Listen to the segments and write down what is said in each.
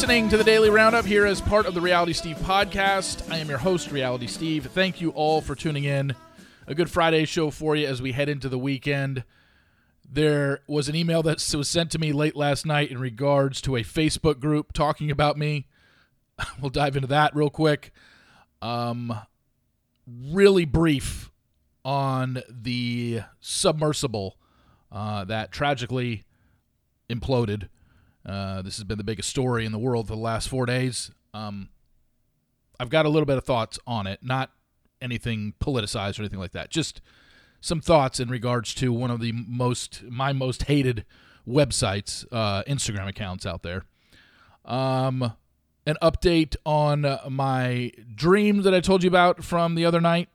listening to the Daily Roundup here as part of the Reality Steve podcast. I am your host, Reality Steve. Thank you all for tuning in. A good Friday show for you as we head into the weekend. There was an email that was sent to me late last night in regards to a Facebook group talking about me. We'll dive into that real quick. Um, really brief on the submersible uh, that tragically imploded uh, this has been the biggest story in the world for the last four days. Um, I've got a little bit of thoughts on it, not anything politicized or anything like that. Just some thoughts in regards to one of the most my most hated websites, uh, Instagram accounts out there. Um, an update on my dream that I told you about from the other night,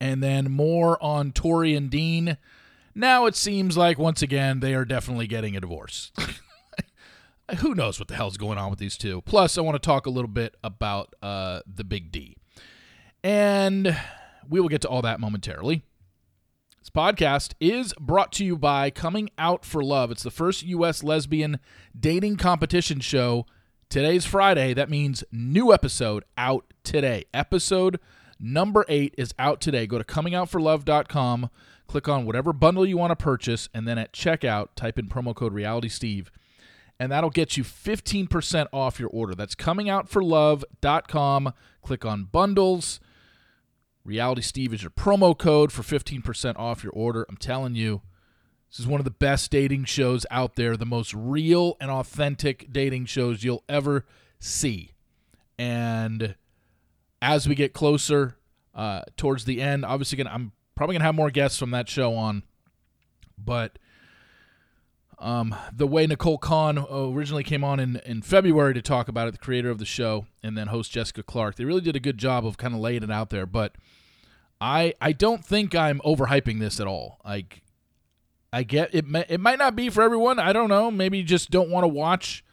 and then more on Tori and Dean. Now it seems like once again they are definitely getting a divorce. who knows what the hell's going on with these two. Plus, I want to talk a little bit about uh, the Big D. And we will get to all that momentarily. This podcast is brought to you by Coming Out for Love. It's the first U.S. lesbian dating competition show. Today's Friday. That means new episode out today. Episode number eight is out today. Go to comingoutforlove.com, click on whatever bundle you want to purchase, and then at checkout, type in promo code Reality Steve and that'll get you 15% off your order. That's comingoutforlove.com. Click on bundles. Reality Steve is your promo code for 15% off your order. I'm telling you, this is one of the best dating shows out there, the most real and authentic dating shows you'll ever see. And as we get closer uh, towards the end, obviously, gonna, I'm probably going to have more guests from that show on, but um, the way Nicole Kahn originally came on in, in February to talk about it, the creator of the show, and then host Jessica Clark, they really did a good job of kind of laying it out there. But I I don't think I'm overhyping this at all. Like I get it. May, it might not be for everyone. I don't know. Maybe you just don't want to watch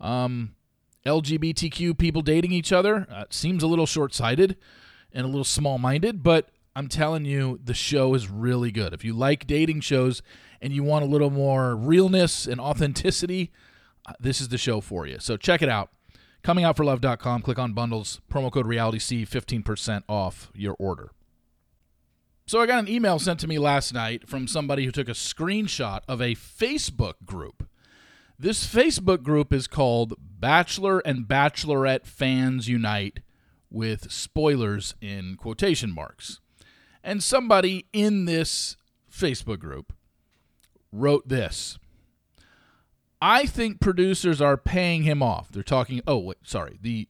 um, LGBTQ people dating each other. Uh, seems a little short sighted and a little small minded, but I'm telling you, the show is really good. If you like dating shows and you want a little more realness and authenticity, uh, this is the show for you. So check it out. Comingoutforlove.com. Click on bundles. Promo code RealitySteve. 15% off your order. So I got an email sent to me last night from somebody who took a screenshot of a Facebook group. This Facebook group is called Bachelor and Bachelorette Fans Unite with spoilers in quotation marks. And somebody in this Facebook group wrote this. I think producers are paying him off. They're talking oh wait, sorry. The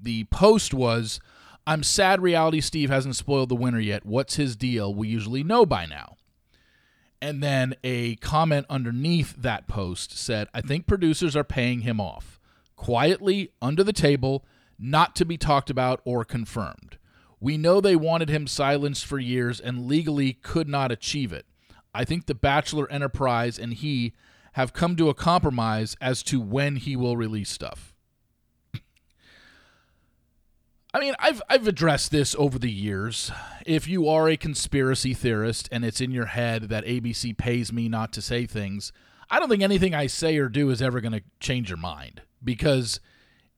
the post was I'm sad reality Steve hasn't spoiled the winner yet. What's his deal? We usually know by now. And then a comment underneath that post said, I think producers are paying him off. Quietly, under the table, not to be talked about or confirmed. We know they wanted him silenced for years and legally could not achieve it. I think the Bachelor Enterprise and he have come to a compromise as to when he will release stuff. I mean, I've I've addressed this over the years. If you are a conspiracy theorist and it's in your head that ABC pays me not to say things, I don't think anything I say or do is ever going to change your mind because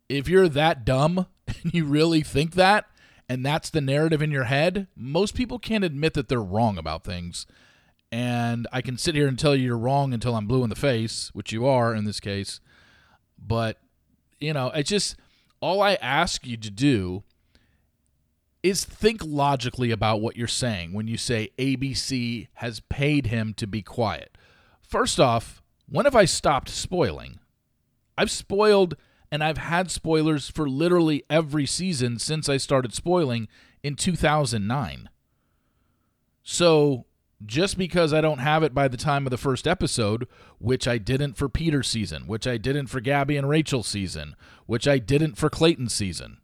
if you're that dumb and you really think that, and that's the narrative in your head, most people can't admit that they're wrong about things. And I can sit here and tell you you're wrong until I'm blue in the face, which you are in this case. But, you know, it's just all I ask you to do is think logically about what you're saying when you say ABC has paid him to be quiet. First off, when have I stopped spoiling? I've spoiled and I've had spoilers for literally every season since I started spoiling in 2009. So, just because I don't have it by the time of the first episode, which I didn't for Peter's season, which I didn't for Gabby and Rachel's season, which I didn't for Clayton's season,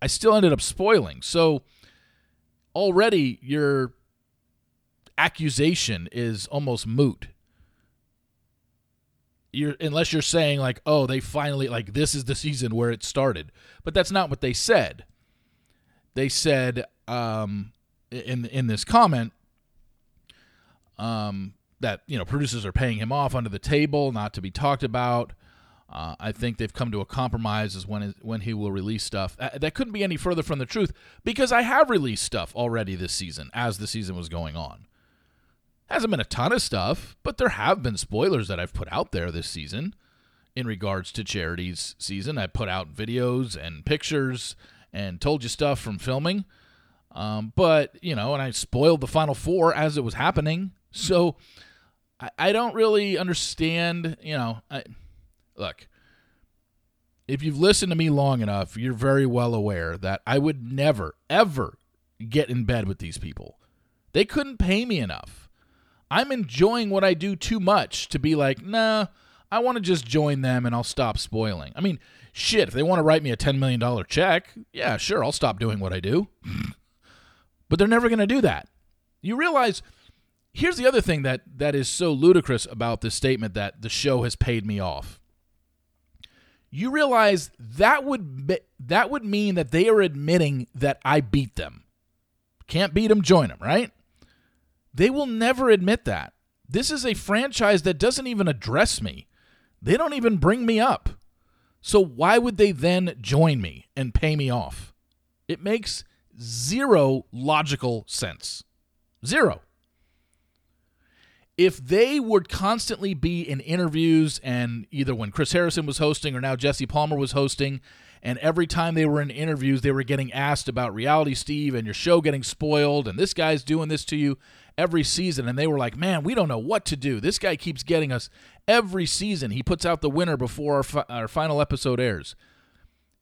I still ended up spoiling. So, already your accusation is almost moot you're unless you're saying like, oh, they finally like this is the season where it started. But that's not what they said. They said um, in in this comment um, that you know producers are paying him off under the table, not to be talked about. Uh, I think they've come to a compromise as when when he will release stuff. Uh, that couldn't be any further from the truth because I have released stuff already this season as the season was going on. Hasn't been a ton of stuff, but there have been spoilers that I've put out there this season in regards to Charity's season. I put out videos and pictures and told you stuff from filming. Um, but, you know, and I spoiled the Final Four as it was happening. So I, I don't really understand, you know. I, look, if you've listened to me long enough, you're very well aware that I would never, ever get in bed with these people. They couldn't pay me enough. I'm enjoying what I do too much to be like, nah, I want to just join them and I'll stop spoiling. I mean, shit, if they want to write me a $10 million check, yeah, sure, I'll stop doing what I do. but they're never going to do that. You realize here's the other thing that that is so ludicrous about this statement that the show has paid me off. You realize that would be, that would mean that they are admitting that I beat them. Can't beat them, join them, right? They will never admit that. This is a franchise that doesn't even address me. They don't even bring me up. So why would they then join me and pay me off? It makes zero logical sense. Zero. If they would constantly be in interviews and either when Chris Harrison was hosting or now Jesse Palmer was hosting, and every time they were in interviews, they were getting asked about reality Steve and your show getting spoiled, and this guy's doing this to you every season. And they were like, man, we don't know what to do. This guy keeps getting us every season. He puts out the winner before our, fi- our final episode airs.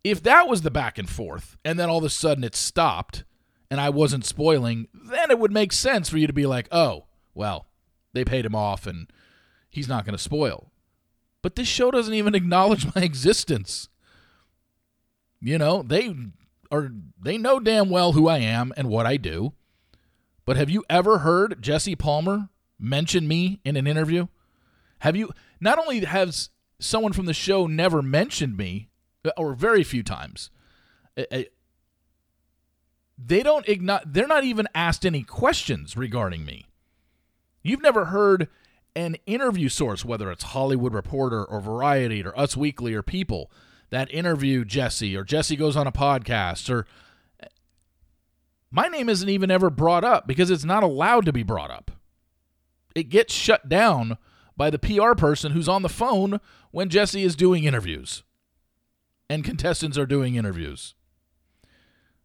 If that was the back and forth, and then all of a sudden it stopped and I wasn't spoiling, then it would make sense for you to be like, oh, well, they paid him off and he's not going to spoil. But this show doesn't even acknowledge my existence. You know, they are they know damn well who I am and what I do. But have you ever heard Jesse Palmer mention me in an interview? Have you not only has someone from the show never mentioned me uh, or very few times. They don't igno- they're not even asked any questions regarding me. You've never heard an interview source, whether it's Hollywood Reporter or Variety or Us Weekly or People, that interview Jesse or Jesse goes on a podcast or my name isn't even ever brought up because it's not allowed to be brought up. It gets shut down by the PR person who's on the phone when Jesse is doing interviews and contestants are doing interviews.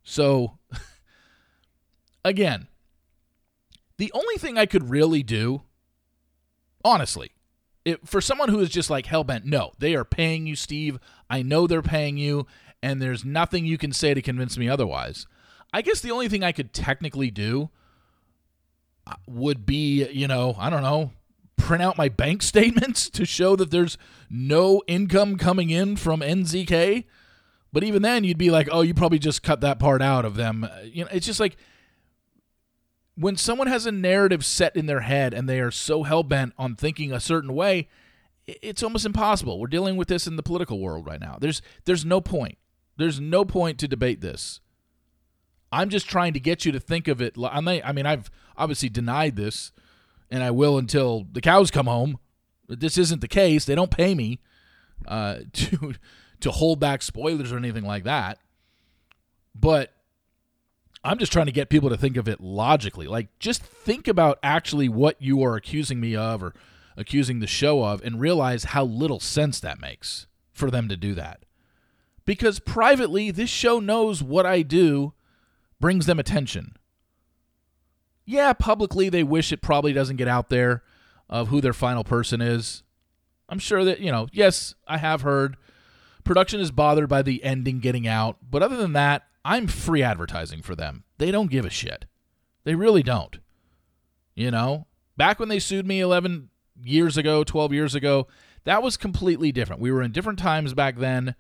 So, again, the only thing I could really do, honestly, it, for someone who is just like hell bent, no, they are paying you, Steve. I know they're paying you, and there's nothing you can say to convince me otherwise. I guess the only thing I could technically do uh, would be, you know, I don't know, print out my bank statements to show that there's no income coming in from NZK. But even then, you'd be like, oh, you probably just cut that part out of them. You know, it's just like when someone has a narrative set in their head and they are so hell bent on thinking a certain way, it's almost impossible. We're dealing with this in the political world right now. There's there's no point. There's no point to debate this. I'm just trying to get you to think of it. I may, I mean, I've obviously denied this, and I will until the cows come home. This isn't the case. They don't pay me uh, to to hold back spoilers or anything like that. But I'm just trying to get people to think of it logically. Like, just think about actually what you are accusing me of or accusing the show of and realize how little sense that makes for them to do that. Because privately, this show knows what I do brings them attention. Yeah, publicly, they wish it probably doesn't get out there of who their final person is. I'm sure that, you know, yes, I have heard production is bothered by the ending getting out, but other than that, I'm free advertising for them. They don't give a shit. They really don't. You know, back when they sued me 11 years ago, 12 years ago, that was completely different. We were in different times back then,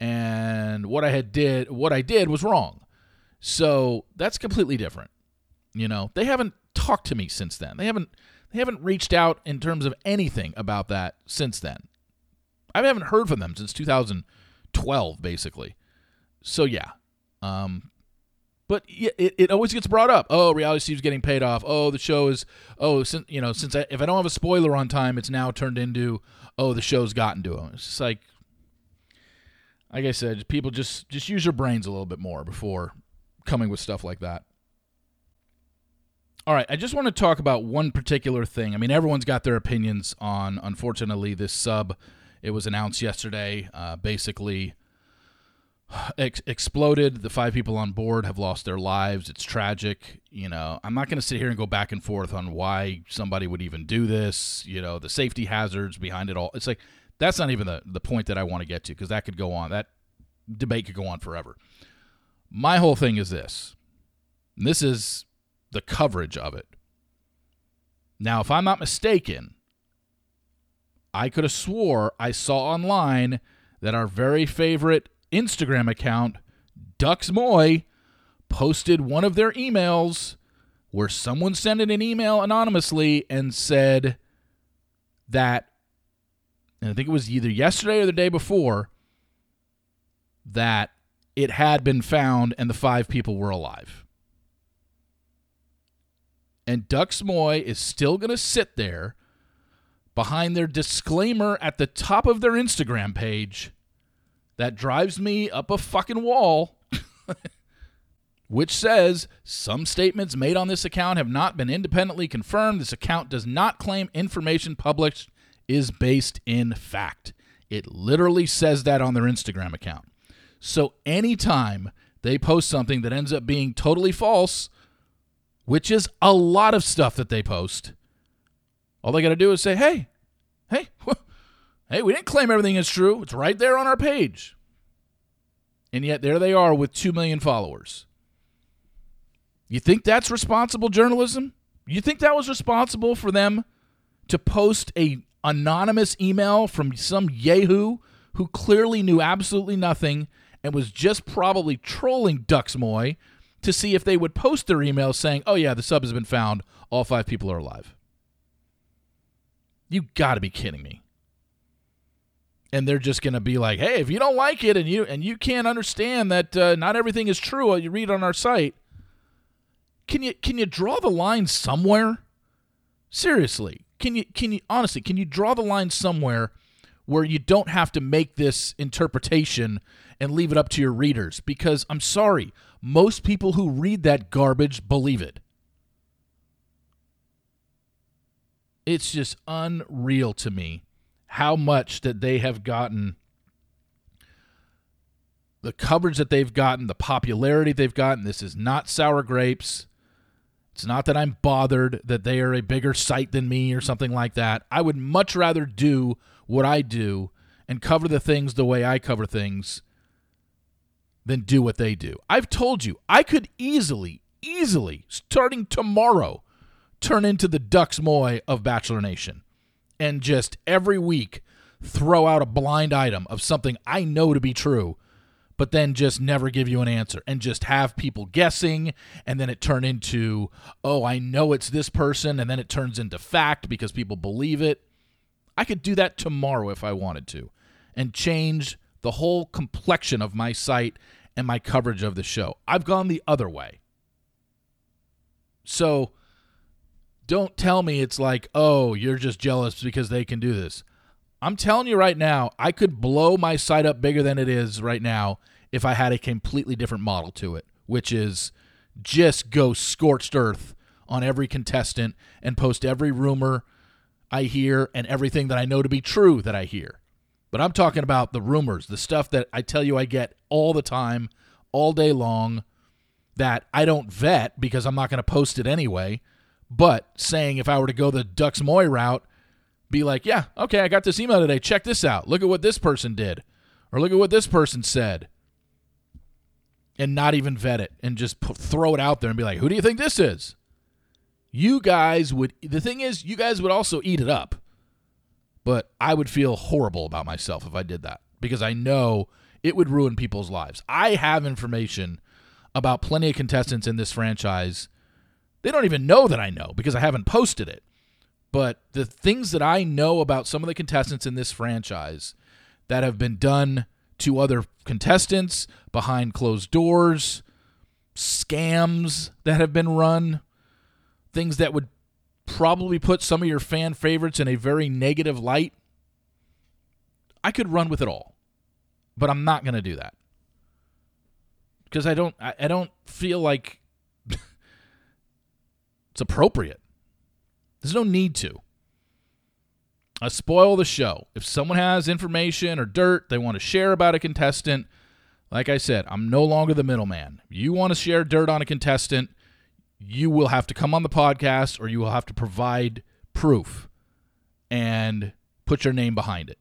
and what I had did, what I did was wrong. So that's completely different. You know, they haven't talked to me since then. They haven't they haven't reached out in terms of anything about that since then. I haven't heard from them since 2012, basically. So yeah, um, but it, it always gets brought up. Oh, reality Steve's getting paid off. Oh, the show is. Oh, since you know, since I, if I don't have a spoiler on time, it's now turned into. Oh, the show's gotten to him. It's just like, like I said, people just just use your brains a little bit more before coming with stuff like that. All right, I just want to talk about one particular thing. I mean, everyone's got their opinions on, unfortunately, this sub. It was announced yesterday. Uh, basically, ex- exploded. The five people on board have lost their lives. It's tragic. You know, I'm not going to sit here and go back and forth on why somebody would even do this. You know, the safety hazards behind it all. It's like that's not even the the point that I want to get to because that could go on. That debate could go on forever. My whole thing is this. this is the coverage of it. Now, if I'm not mistaken, I could have swore I saw online that our very favorite Instagram account, DeuxMoi, posted one of their emails where someone sent in an email anonymously and said that, and I think it was either yesterday or the day before, that it had been found and the five people were alive. And DeuxMoi is still going to sit there behind their disclaimer at the top of their Instagram page that drives me up a fucking wall, which says some statements made on this account have not been independently confirmed. This account does not claim information published is based in fact. It literally says that on their Instagram account. So anytime they post something that ends up being totally false, which is a lot of stuff that they post, all they got to do is say, hey, hey, Hey, we didn't claim everything is true. It's right there on our page. And yet there they are with 2 million followers. You think that's responsible journalism? You think that was responsible for them to post a anonymous email from some yahoo who clearly knew absolutely nothing and was just probably trolling DeuxMoi to see if they would post their email saying, "Oh yeah, the sub has been found. All five people are alive." You got to be kidding me and they're just going to be like, "Hey, if you don't like it and you and you can't understand that uh, not everything is true you read on our site, can you can you draw the line somewhere? Seriously, can you can you honestly can you draw the line somewhere where you don't have to make this interpretation and leave it up to your readers? Because I'm sorry, most people who read that garbage believe it. It's just unreal to me how much that they have gotten the coverage that they've gotten, the popularity they've gotten. This is not sour grapes. It's not that I'm bothered that they are a bigger site than me or something like that. I would much rather do what I do and cover the things the way I cover things than do what they do. I've told you, I could easily, easily, starting tomorrow, turn into the DeuxMoi of Bachelor Nation and just every week throw out a blind item of something I know to be true, but then just never give you an answer and just have people guessing. And then it turn into, oh, I know it's this person. And then it turns into fact because people believe it. I could do that tomorrow if I wanted to and change the whole complexion of my site and my coverage of the show. I've gone the other way. So, don't tell me it's like, oh, you're just jealous because they can do this. I'm telling you right now, I could blow my site up bigger than it is right now if I had a completely different model to it, which is just go scorched earth on every contestant and post every rumor I hear and everything that I know to be true that I hear. But I'm talking about the rumors, the stuff that I tell you I get all the time, all day long, that I don't vet because I'm not going to post it anyway but saying if I were to go the DeuxMoi route, be like, yeah, okay, I got this email today. Check this out. Look at what this person did, or look at what this person said, and not even vet it and just put, throw it out there and be like, who do you think this is? You guys would. The thing is, you guys would also eat it up, but I would feel horrible about myself if I did that because I know it would ruin people's lives. I have information about plenty of contestants in this franchise they don't even know that I know because I haven't posted it. But the things that I know about some of the contestants in this franchise that have been done to other contestants behind closed doors, scams that have been run, things that would probably put some of your fan favorites in a very negative light. I could run with it all. but I'm not going to do that because I don't I, I don't feel like appropriate. There's no need to. I spoil the show. If someone has information or dirt they want to share about a contestant, like I said, I'm no longer the middleman. You want to share dirt on a contestant, you will have to come on the podcast or you will have to provide proof and put your name behind it.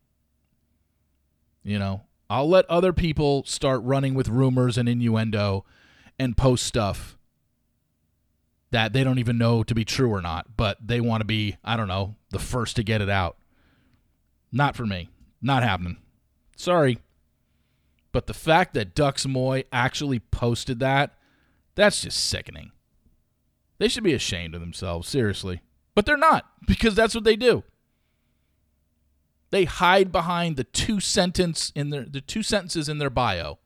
You know, I'll let other people start running with rumors and innuendo and post stuff that they don't even know to be true or not, but they want to be, I don't know, the first to get it out. Not for me. Not happening. Sorry. But the fact that DeuxMoi actually posted that, that's just sickening. They should be ashamed of themselves, seriously. But they're not, because that's what they do. They hide behind the two sentence in their the two sentences in their bio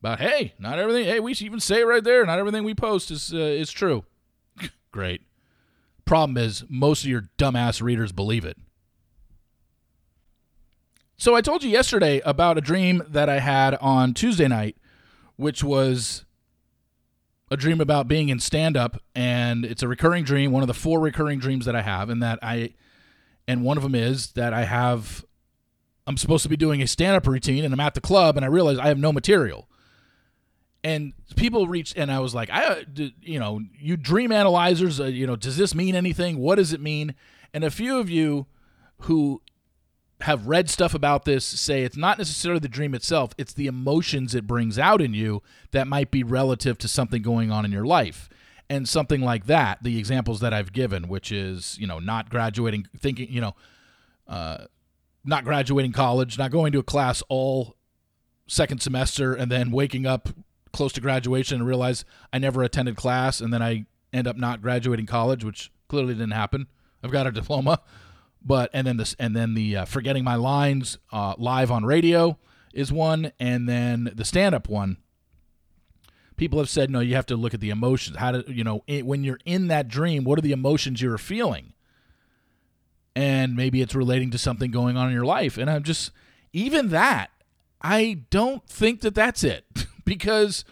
about hey, not everything. Hey, we should even say right there. Not everything we post is uh, is true. Great. Problem is, most of your dumbass readers believe it. So I told you yesterday about a dream that I had on Tuesday night, which was a dream about being in stand up and it's a recurring dream, one of the four recurring dreams that I have and that I and one of them is that I have I'm supposed to be doing a stand up routine and I'm at the club and I realize I have no material. And people reached and I was like, I you know, you dream analyzers, uh, you know, does this mean anything? What does it mean? And a few of you who have read stuff about this say it's not necessarily the dream itself, it's the emotions it brings out in you that might be relative to something going on in your life. And something like that, the examples that I've given, which is, you know, not graduating, thinking, you know, uh, not graduating college, not going to a class all second semester, and then waking up close to graduation and realize I never attended class, and then I end up not graduating college, which clearly didn't happen. I've got a diploma but and then this and then the uh, forgetting my lines uh, live on radio is one, and then the stand up one. People have said no, you have to look at the emotions. How do you know it, when you're in that dream, what are the emotions you're feeling? And maybe it's relating to something going on in your life. And I'm just even that I don't think that that's it because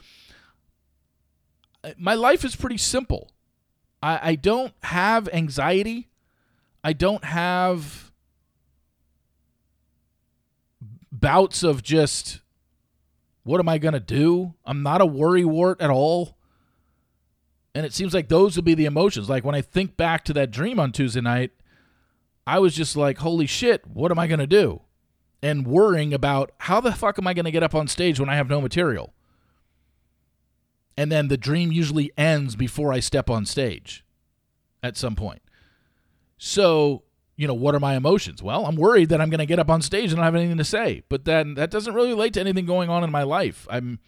uh, my life is pretty simple. I, I don't have anxiety. I don't have bouts of just what am I going to do? I'm not a worry wart at all. And it seems like those would be the emotions. Like when I think back to that dream on Tuesday night, I was just like, holy shit, what am I going to do? And worrying about how the fuck am I going to get up on stage when I have no material? And then the dream usually ends before I step on stage at some point. So, you know, what are my emotions? Well, I'm worried that I'm going to get up on stage and not have anything to say. But then that doesn't really relate to anything going on in my life. I'm,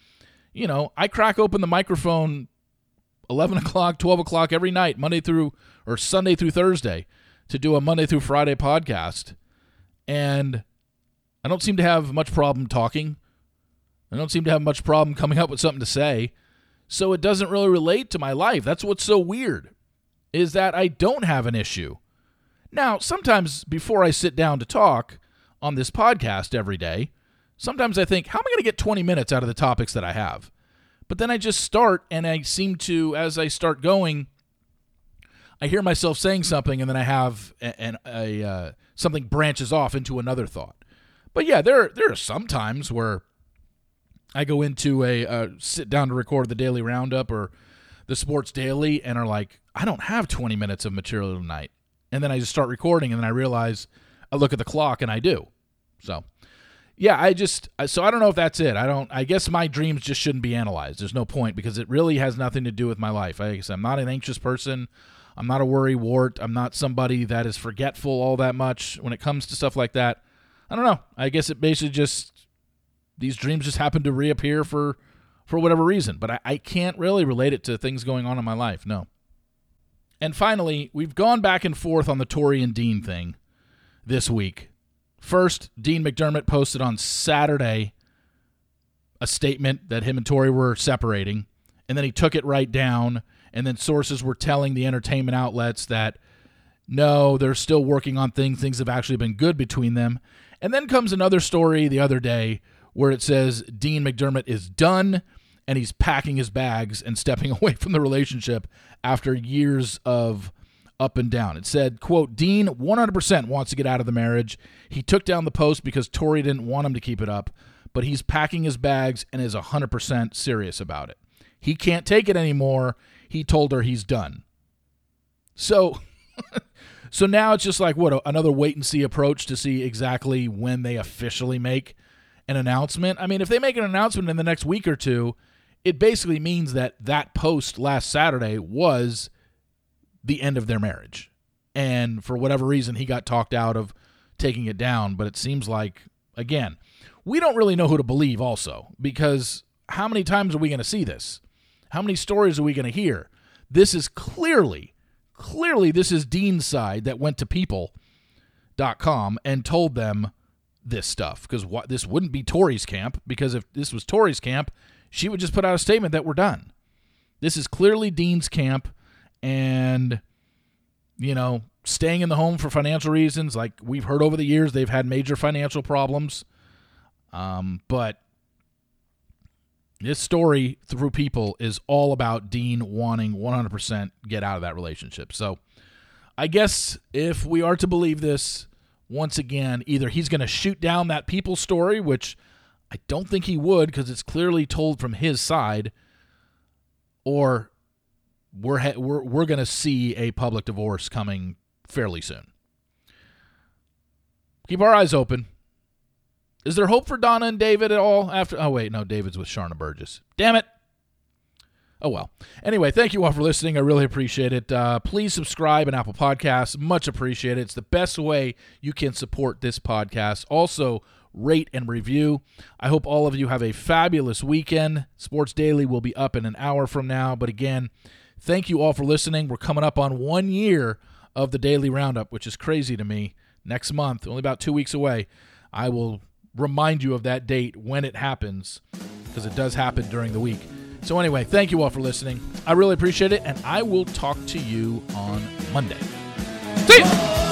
you know, I crack open the microphone 11 o'clock, 12 o'clock every night, Monday through, or Sunday through Thursday, to do a Monday through Friday podcast. And I don't seem to have much problem talking. I don't seem to have much problem coming up with something to say. So it doesn't really relate to my life. That's what's so weird, is that I don't have an issue now, sometimes before I sit down to talk on this podcast every day, sometimes I think, how am I going to get 20 minutes out of the topics that I have? But then I just start, and I seem to, as I start going, I hear myself saying something, and then I have an, a, uh, something branches off into another thought. But yeah, there there are some times where I go into a uh, sit down to record the daily roundup or the sports daily, and are like, I don't have 20 minutes of material tonight and then I just start recording, and then I realize I look at the clock, and I do. So, yeah, I just so I don't know if that's it. I don't. I guess my dreams just shouldn't be analyzed. There's no point because it really has nothing to do with my life. I guess I'm not an anxious person. I'm not a worry wart. I'm not somebody that is forgetful all that much when it comes to stuff like that. I don't know. I guess it basically just these dreams just happen to reappear for for whatever reason. But I, I can't really relate it to things going on in my life. No. And finally, we've gone back and forth on the Tori and Dean thing this week. First, Dean McDermott posted on Saturday a statement that him and Tori were separating, and then he took it right down. And then sources were telling the entertainment outlets that no, they're still working on things. Things have actually been good between them. And then comes another story the other day where it says Dean McDermott is done and he's packing his bags and stepping away from the relationship after years of up and down. It said, quote, Dean 100% wants to get out of the marriage. He took down the post because Tori didn't want him to keep it up, but he's packing his bags and is 100% serious about it. He can't take it anymore. He told her he's done. So so now it's just like what another wait and see approach to see exactly when they officially make an announcement. I mean, if they make an announcement in the next week or two, it basically means that that post last Saturday was the end of their marriage. And for whatever reason, he got talked out of taking it down. But it seems like, again, we don't really know who to believe, also, because how many times are we going to see this? How many stories are we going to hear? This is clearly, clearly, this is Dean's side that went to people.com and told them this stuff because what this wouldn't be Tori's camp because if this was Tori's camp, she would just put out a statement that we're done. This is clearly Dean's camp and you know, staying in the home for financial reasons like we've heard over the years they've had major financial problems. Um, but this story through people is all about Dean wanting 100% get out of that relationship. So I guess if we are to believe this, once again, either he's going to shoot down that people story, which I don't think he would because it's clearly told from his side, or we're ha- we're we're going to see a public divorce coming fairly soon. Keep our eyes open. Is there hope for Donna and David at all after? Oh wait, no, David's with Sharna Burgess. Damn it. Oh well. Anyway, thank you all for listening. I really appreciate it. Uh, please subscribe and Apple Podcasts. Much appreciated. It's the best way you can support this podcast. Also, rate and review. I hope all of you have a fabulous weekend. Sports Daily will be up in an hour from now. But again, thank you all for listening. We're coming up on one year of the Daily Roundup, which is crazy to me. Next month, only about two weeks away, I will remind you of that date when it happens because it does happen during the week. So, anyway, thank you all for listening. I really appreciate it, and I will talk to you on Monday. See you!